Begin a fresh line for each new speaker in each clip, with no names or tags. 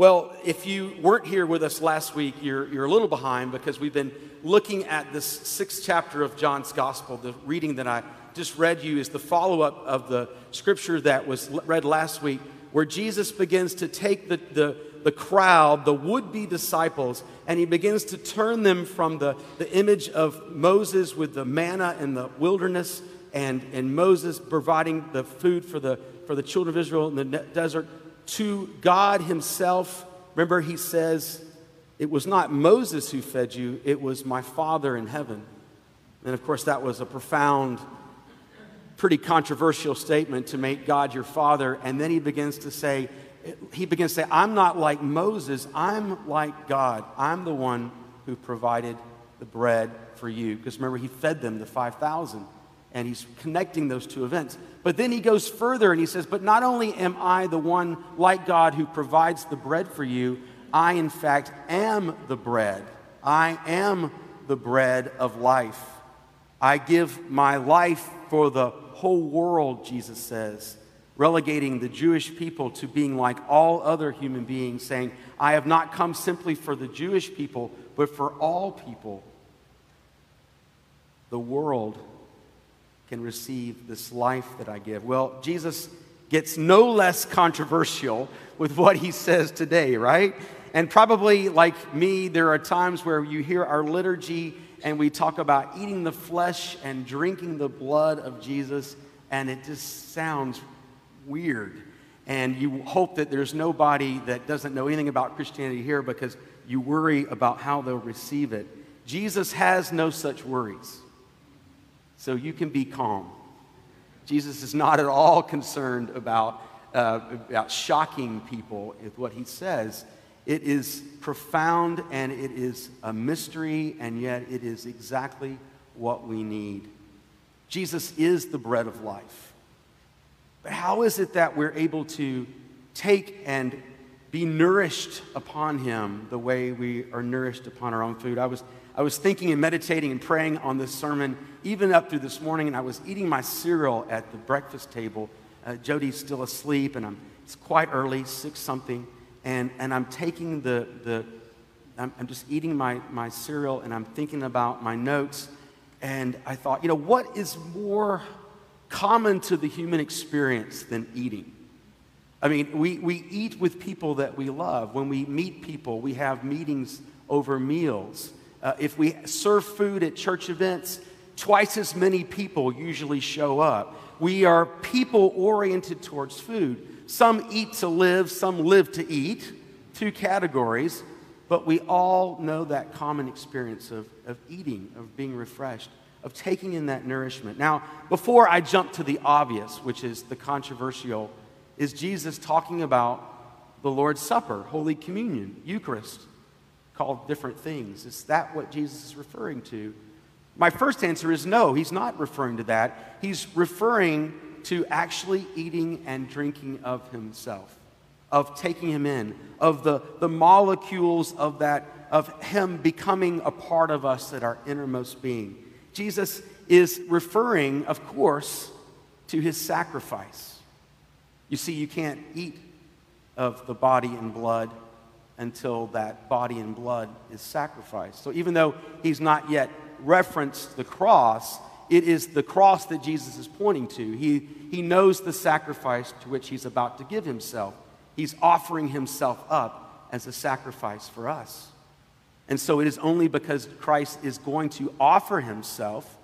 Well, if you weren't here with us last week, you're, you're a little behind because we've been looking at this sixth chapter of John's Gospel. The reading that I just read you is the follow up of the scripture that was read last week, where Jesus begins to take the, the, the crowd, the would be disciples, and he begins to turn them from the, the image of Moses with the manna in the wilderness and, and Moses providing the food for the, for the children of Israel in the desert to God Himself. Remember, He says, It was not Moses who fed you, it was my Father in heaven. And of course, that was a profound, pretty controversial statement to make God your Father. And then He begins to say, he begins to say, I'm not like Moses, I'm like God. I'm the one who provided the bread for you. Because remember, he fed them, the 5,000, and he's connecting those two events. But then he goes further and he says, But not only am I the one like God who provides the bread for you, I, in fact, am the bread. I am the bread of life. I give my life for the whole world, Jesus says relegating the Jewish people to being like all other human beings, saying, I have not come simply for the Jewish people, but for all people. The world can receive this life that I give. Well, Jesus gets no less controversial with what he says today, right? And probably like me, there are times where you hear our liturgy and we talk about eating the flesh and drinking the blood of Jesus, and it just sounds weird. And you hope that there's nobody that doesn't know anything about Christianity here because you worry about how they'll receive it. Jesus has no such worries. So you can be calm. Jesus is not at all concerned about, uh, about shocking people with what he says. It is profound and it is a mystery, and yet it is exactly what we need. Jesus is the bread of life. But how is it that we're able to take and be nourished upon Him the way we are nourished upon our own food? I was, I was thinking and meditating and praying on this sermon even up through this morning, and I was eating my cereal at the breakfast table. Uh, Jody's still asleep, and I'm, it's quite early, six something, and, and I'm taking the, the I'm, I'm just eating my, my cereal, and I'm thinking about my notes, and I thought, you know, what is more common to the human experience than eating. I mean, we, we eat with people that we love. When we meet people, we have meetings over meals. Uh, if we serve food at church events, twice as many people usually show up. We are people oriented towards food. Some eat to live, some live to eat, two categories, but we all know that common experience of, of eating, of being refreshed of taking in that nourishment. Now, before I jump to the obvious, which is the controversial, is Jesus talking about the Lord's Supper, Holy Communion, Eucharist, called different things? Is that what Jesus is referring to? My first answer is no, he's not referring to that. He's referring to actually eating and drinking of himself, of taking him in, of the, the molecules of that, of him becoming a part of us at our innermost being. Jesus is referring, of course, to his sacrifice. You see, you can't eat of the body and blood until that body and blood is sacrificed. So even though he's not yet referenced the cross, it is the cross that Jesus is pointing to. He, he knows the sacrifice to which he's about to give himself. He's offering himself up as a sacrifice for us. And so it is only because Christ is going to offer himself,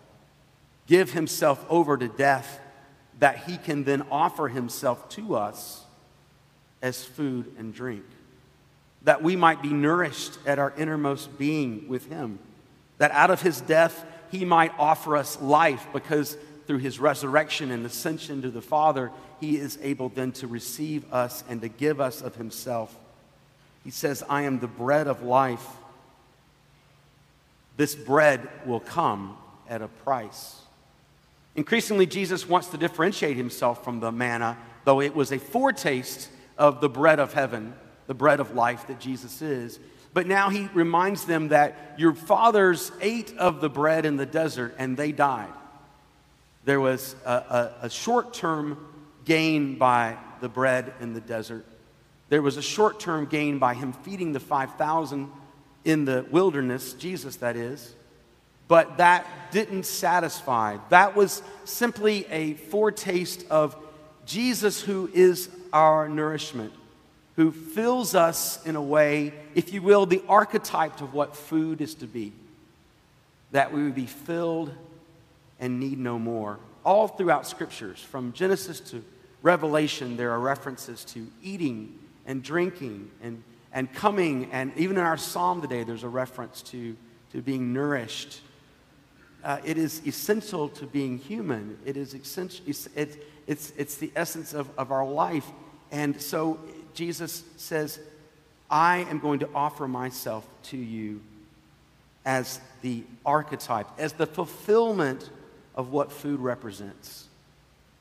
give himself over to death, that he can then offer himself to us as food and drink. That we might be nourished at our innermost being with him. That out of his death, he might offer us life because through his resurrection and ascension to the Father, he is able then to receive us and to give us of himself. He says, I am the bread of life. This bread will come at a price. Increasingly, Jesus wants to differentiate himself from the manna, though it was a foretaste of the bread of heaven, the bread of life that Jesus is. But now he reminds them that your fathers ate of the bread in the desert and they died. There was a, a, a short term gain by the bread in the desert, There was a short term gain by him feeding the 5,000 in the wilderness, Jesus, that is, but that didn't satisfy. That was simply a foretaste of Jesus, who is our nourishment, who fills us in a way, if you will, the archetype of what food is to be. That we would be filled and need no more. All throughout scriptures, from Genesis to Revelation, there are references to eating and drinking and, and coming. And even in our psalm today, there's a reference to, to being nourished. Uh, it is essential to being human. It is essential, it's, it's, it's the essence of, of our life. And so Jesus says, I am going to offer myself to you as the archetype, as the fulfillment of what food represents.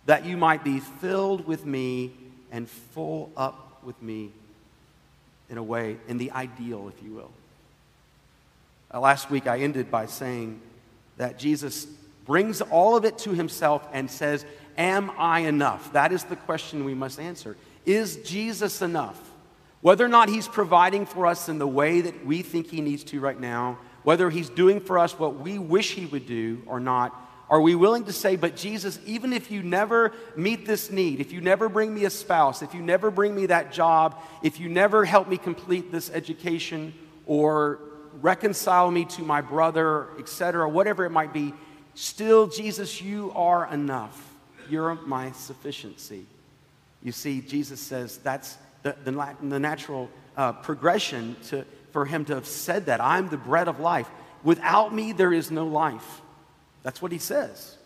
That you might be filled with me and full up with me in a way, in the ideal, if you will. Uh, last week I ended by saying that Jesus brings all of it to himself and says, Am I enough? That is the question we must answer. Is Jesus enough? Whether or not he's providing for us in the way that we think he needs to right now, whether he's doing for us what we wish he would do or not, are we willing to say, but Jesus, even if you never meet this need, if you never bring me a spouse, if you never bring me that job, if you never help me complete this education or reconcile me to my brother, etc., whatever it might be, still, Jesus, you are enough. You're my sufficiency. You see, Jesus says that's the, the, the natural uh, progression to, for him to have said that. I'm the bread of life. Without me, there is no life. That's what he says.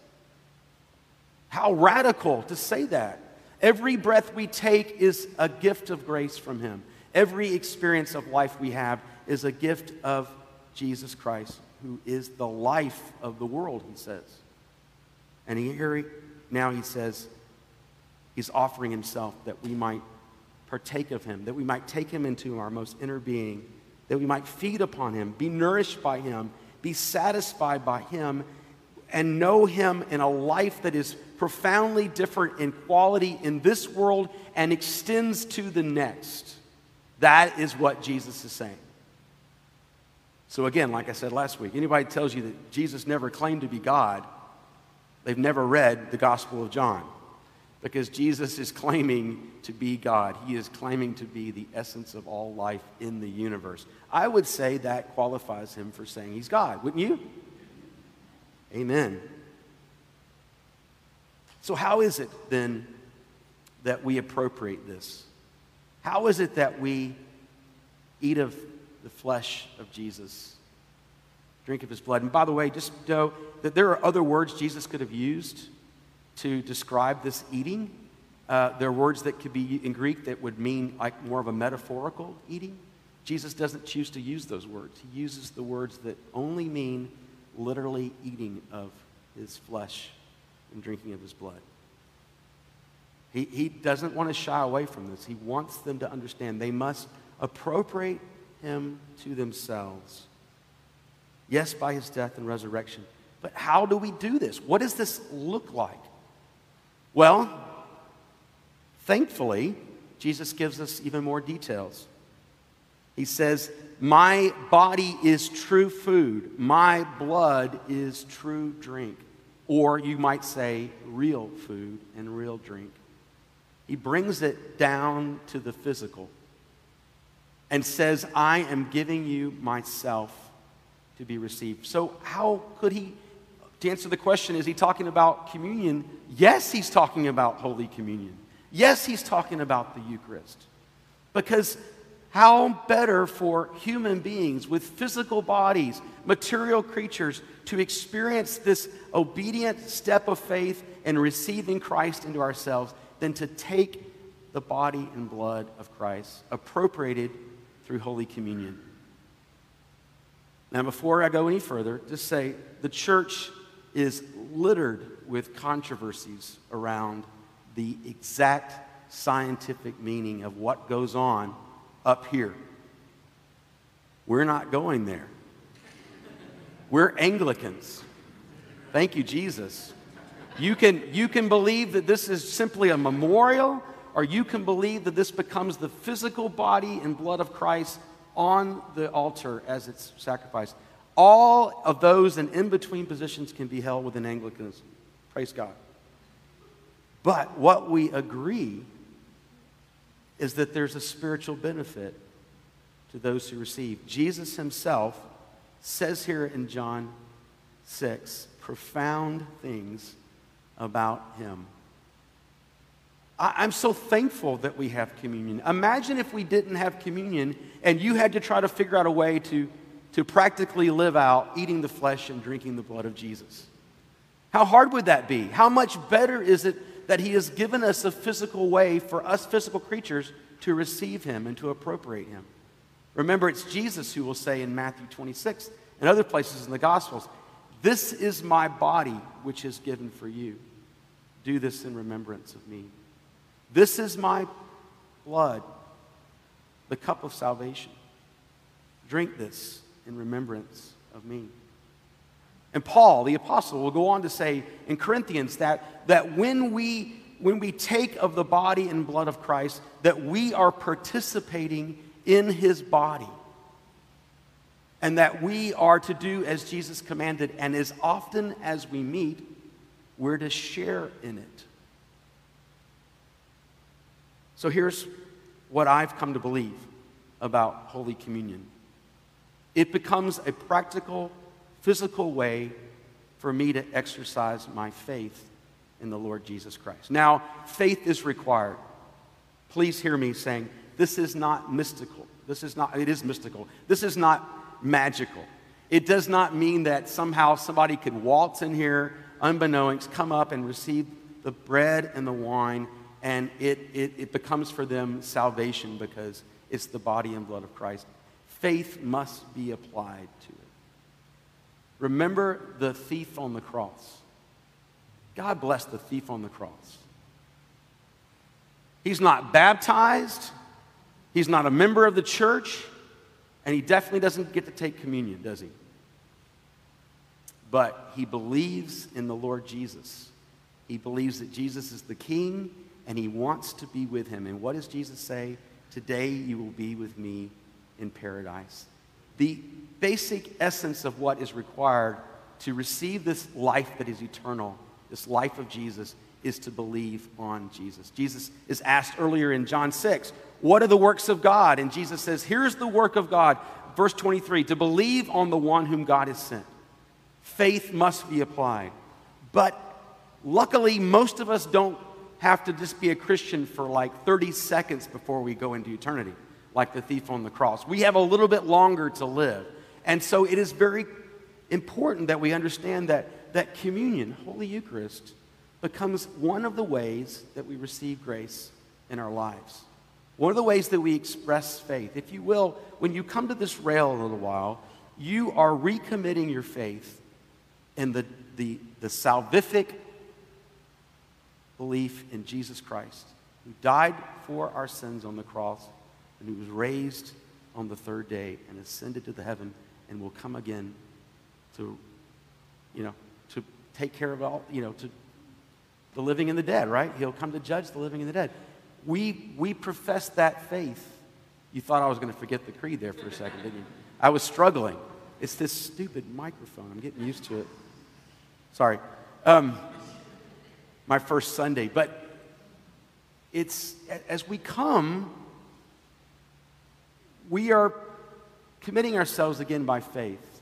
How radical to say that. Every breath we take is a gift of grace from him. Every experience of life we have is a gift of Jesus Christ, who is the life of the world, he says. And here now he says he's offering himself that we might partake of him, that we might take him into our most inner being, that we might feed upon him, be nourished by him, be satisfied by him, and know Him in a life that is profoundly different in quality in this world and extends to the next. That is what Jesus is saying. So, again, like I said last week, anybody tells you that Jesus never claimed to be God, they've never read the Gospel of John. Because Jesus is claiming to be God. He is claiming to be the essence of all life in the universe. I would say that qualifies him for saying he's God, wouldn't you? Amen. So, how is it then that we appropriate this? How is it that we eat of the flesh of Jesus, drink of his blood? And by the way, just know that there are other words Jesus could have used to describe this eating. Uh, there are words that could be in Greek that would mean like more of a metaphorical eating. Jesus doesn't choose to use those words. He uses the words that only mean literally eating of his flesh and drinking of his blood. He, he doesn't want to shy away from this. He wants them to understand they must appropriate him to themselves. Yes, by his death and resurrection. But how do we do this? What does this look like? Well, thankfully, Jesus gives us even more details. He says, My body is true food, my blood is true drink. Or you might say, real food and real drink. He brings it down to the physical and says, I am giving you myself to be received. So, how could he, to answer the question, is he talking about communion? Yes, he's talking about Holy Communion. Yes, he's talking about the Eucharist. Because how better for human beings with physical bodies, material creatures, to experience this obedient step of faith and receiving Christ into ourselves than to take the body and blood of Christ, appropriated through Holy Communion. Now, before I go any further, just say the church is littered with controversies around the exact scientific meaning of what goes on up here. We're not going there. We're Anglicans. Thank you, Jesus. You can, you can believe that this is simply a memorial, or you can believe that this becomes the physical body and blood of Christ on the altar as it's sacrificed. All of those and in between positions can be held within Anglicanism. Praise God. But what we agree is that there's a spiritual benefit to those who receive. Jesus himself says here in John 6 profound things about him. I, am so thankful that we have communion. Imagine if we didn't have communion and you had to try to figure out a way to, to practically live out eating the flesh and drinking the blood of Jesus. How hard would that be? How much better is it that He has given us a physical way for us physical creatures to receive Him and to appropriate Him? Remember, it's Jesus who will say in Matthew 26 and other places in the Gospels, This is my body which is given for you. Do this in remembrance of me. This is my blood, the cup of salvation. Drink this in remembrance of me. And Paul, the apostle, will go on to say in Corinthians that, that when, we, when we take of the body and blood of Christ, that we are participating in his body. And that we are to do as Jesus commanded, and as often as we meet, we're to share in it. So here's what I've come to believe about Holy Communion it becomes a practical, physical way for me to exercise my faith in the Lord Jesus Christ. Now, faith is required. Please hear me saying, this is not mystical. This is not, it is mystical. This is not magical. It does not mean that somehow somebody could waltz in here, unbeknownst, come up and receive the bread and the wine and it, it, it becomes for them salvation because it's the body and blood of Christ. Faith must be applied to it. Remember the thief on the cross. God bless the thief on the cross. He's not baptized, he's not a member of the church, and he definitely doesn't get to take communion, does he? But he believes in the Lord Jesus. He believes that Jesus is the King and he wants to be with him. And what does Jesus say? Today you will be with me in paradise. The basic essence of what is required to receive this life that is eternal, this life of Jesus, is to believe on Jesus. Jesus is asked earlier in John 6, What are the works of God? And Jesus says, Here's the work of God. Verse 23 to believe on the one whom God has sent. Faith must be applied. But luckily, most of us don't have to just be a Christian for like 30 seconds before we go into eternity, like the thief on the cross. We have a little bit longer to live. And so it is very important that we understand that, that communion, Holy Eucharist, becomes one of the ways that we receive grace in our lives. One of the ways that we express faith. If you will, when you come to this rail a little while, you are recommitting your faith in the, the, the salvific belief in Jesus Christ, who died for our sins on the cross and who was raised on the third day and ascended to the heaven and will come again to, you know, to take care of all, you know, to the living and the dead, right? He'll come to judge the living and the dead. We, we profess that faith. You thought I was going to forget the creed there for a second, didn't you? I was struggling. It's this stupid microphone. I'm getting used to it. Sorry. Um, my first Sunday. But it's as we come, we are committing ourselves again by faith.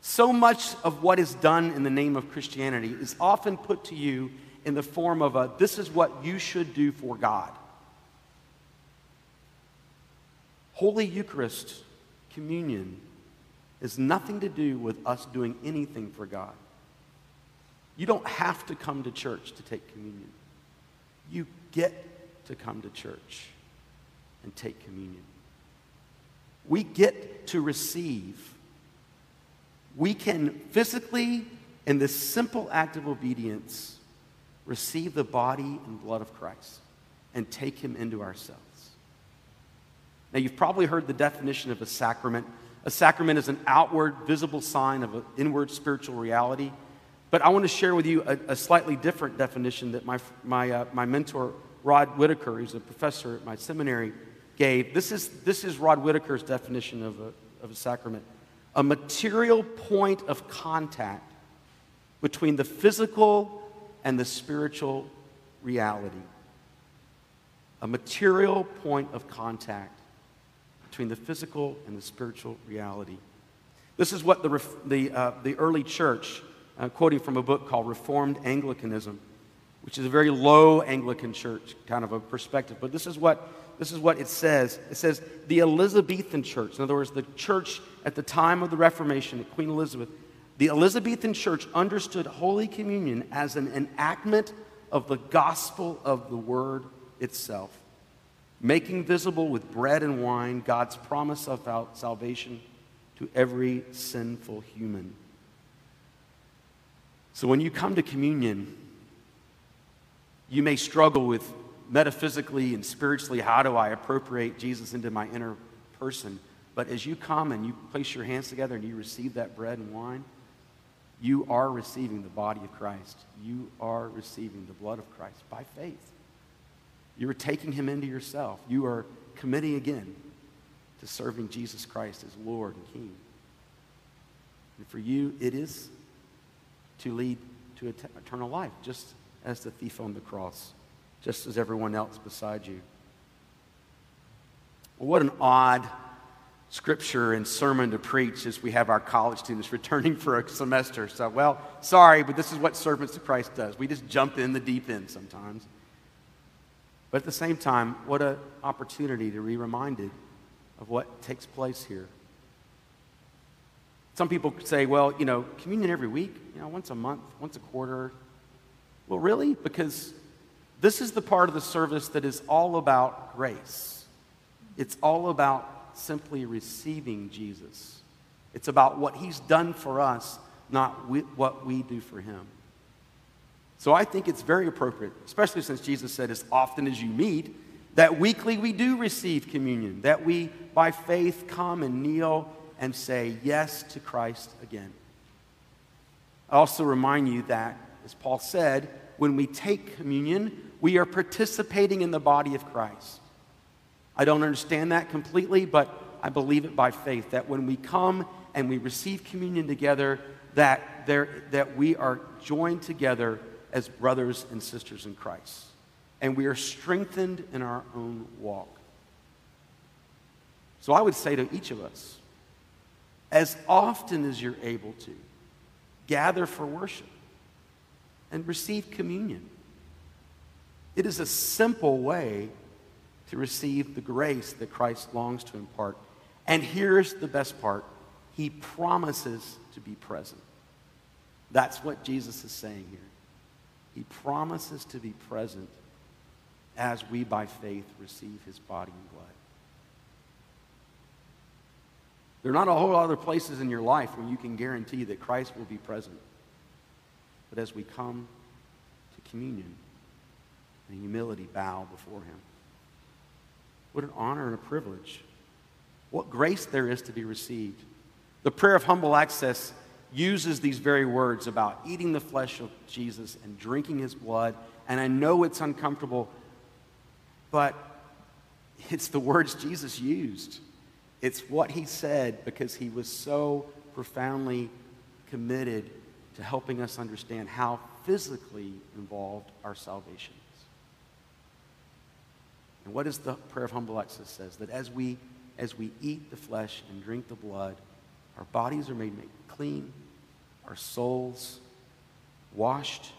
So much of what is done in the name of Christianity is often put to you in the form of a this is what you should do for God. Holy Eucharist, communion, has nothing to do with us doing anything for God. You don't have to come to church to take communion. You get to come to church and take communion. We get to receive. We can physically, in this simple act of obedience, receive the body and blood of Christ and take him into ourselves. Now, you've probably heard the definition of a sacrament. A sacrament is an outward, visible sign of an inward spiritual reality. But I want to share with you a, a slightly different definition that my, my, uh, my mentor Rod Whitacre, who's a professor at my seminary, gave. This is, this is Rod Whitacre's definition of a, of a sacrament a material point of contact between the physical and the spiritual reality. A material point of contact between the physical and the spiritual reality. This is what the, the, uh, the early church, uh, quoting from a book called Reformed Anglicanism, which is a very low Anglican church kind of a perspective, but this is what this is what it says. It says the Elizabethan church, in other words, the church at the time of the Reformation, at Queen Elizabeth, the Elizabethan church understood Holy Communion as an enactment of the gospel of the Word itself, making visible with bread and wine God's promise of salvation to every sinful human. So when you come to communion, you may struggle with metaphysically and spiritually, how do I appropriate Jesus into my inner person? But as you come and you place your hands together and you receive that bread and wine, you are receiving the body of Christ. You are receiving the blood of Christ by faith. You are taking him into yourself. You are committing again to serving Jesus Christ as Lord and King. And for you, it is to lead to eternal life, just as the thief on the cross just as everyone else beside you. Well, what an odd scripture and sermon to preach as we have our college students returning for a semester. So, well, sorry, but this is what servants to Christ does. We just jump in the deep end sometimes. But at the same time, what an opportunity to be reminded of what takes place here. Some people say, well, you know, communion every week, you know, once a month, once a quarter. Well, really? Because this is the part of the service that is all about grace. It's all about simply receiving Jesus. It's about what he's done for us, not what we do for him. So I think it's very appropriate, especially since Jesus said, as often as you meet, that weekly we do receive communion, that we by faith come and kneel and say yes to Christ again. I also remind you that, as Paul said, when we take communion, we are participating in the body of Christ. I don't understand that completely, but I believe it by faith that when we come and we receive communion together, that, there, that we are joined together as brothers and sisters in Christ. And we are strengthened in our own walk. So I would say to each of us, as often as you're able to, gather for worship and receive communion. It is a simple way to receive the grace that Christ longs to impart. And here's the best part He promises to be present. That's what Jesus is saying here. He promises to be present as we, by faith, receive his body and blood. There are not a whole lot of other places in your life where you can guarantee that Christ will be present. But as we come to communion, in humility bow before him. What an honor and a privilege. What grace there is to be received. The prayer of humble access uses these very words about eating the flesh of Jesus and drinking his blood. And I know it's uncomfortable, but it's the words Jesus used. It's what he said because he was so profoundly committed to helping us understand how physically involved our salvation and what does the prayer of humble access says? That as we, as we eat the flesh and drink the blood, our bodies are made, made clean, our souls washed,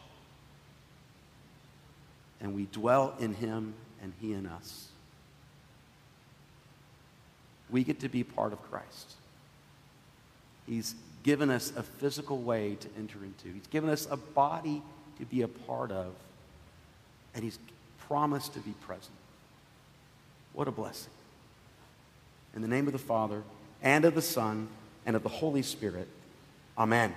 and we dwell in him and he in us. We get to be part of Christ. He's given us a physical way to enter into. He's given us a body to be a part of, and he's promised to be present. What a blessing. In the name of the Father, and of the Son, and of the Holy Spirit, amen.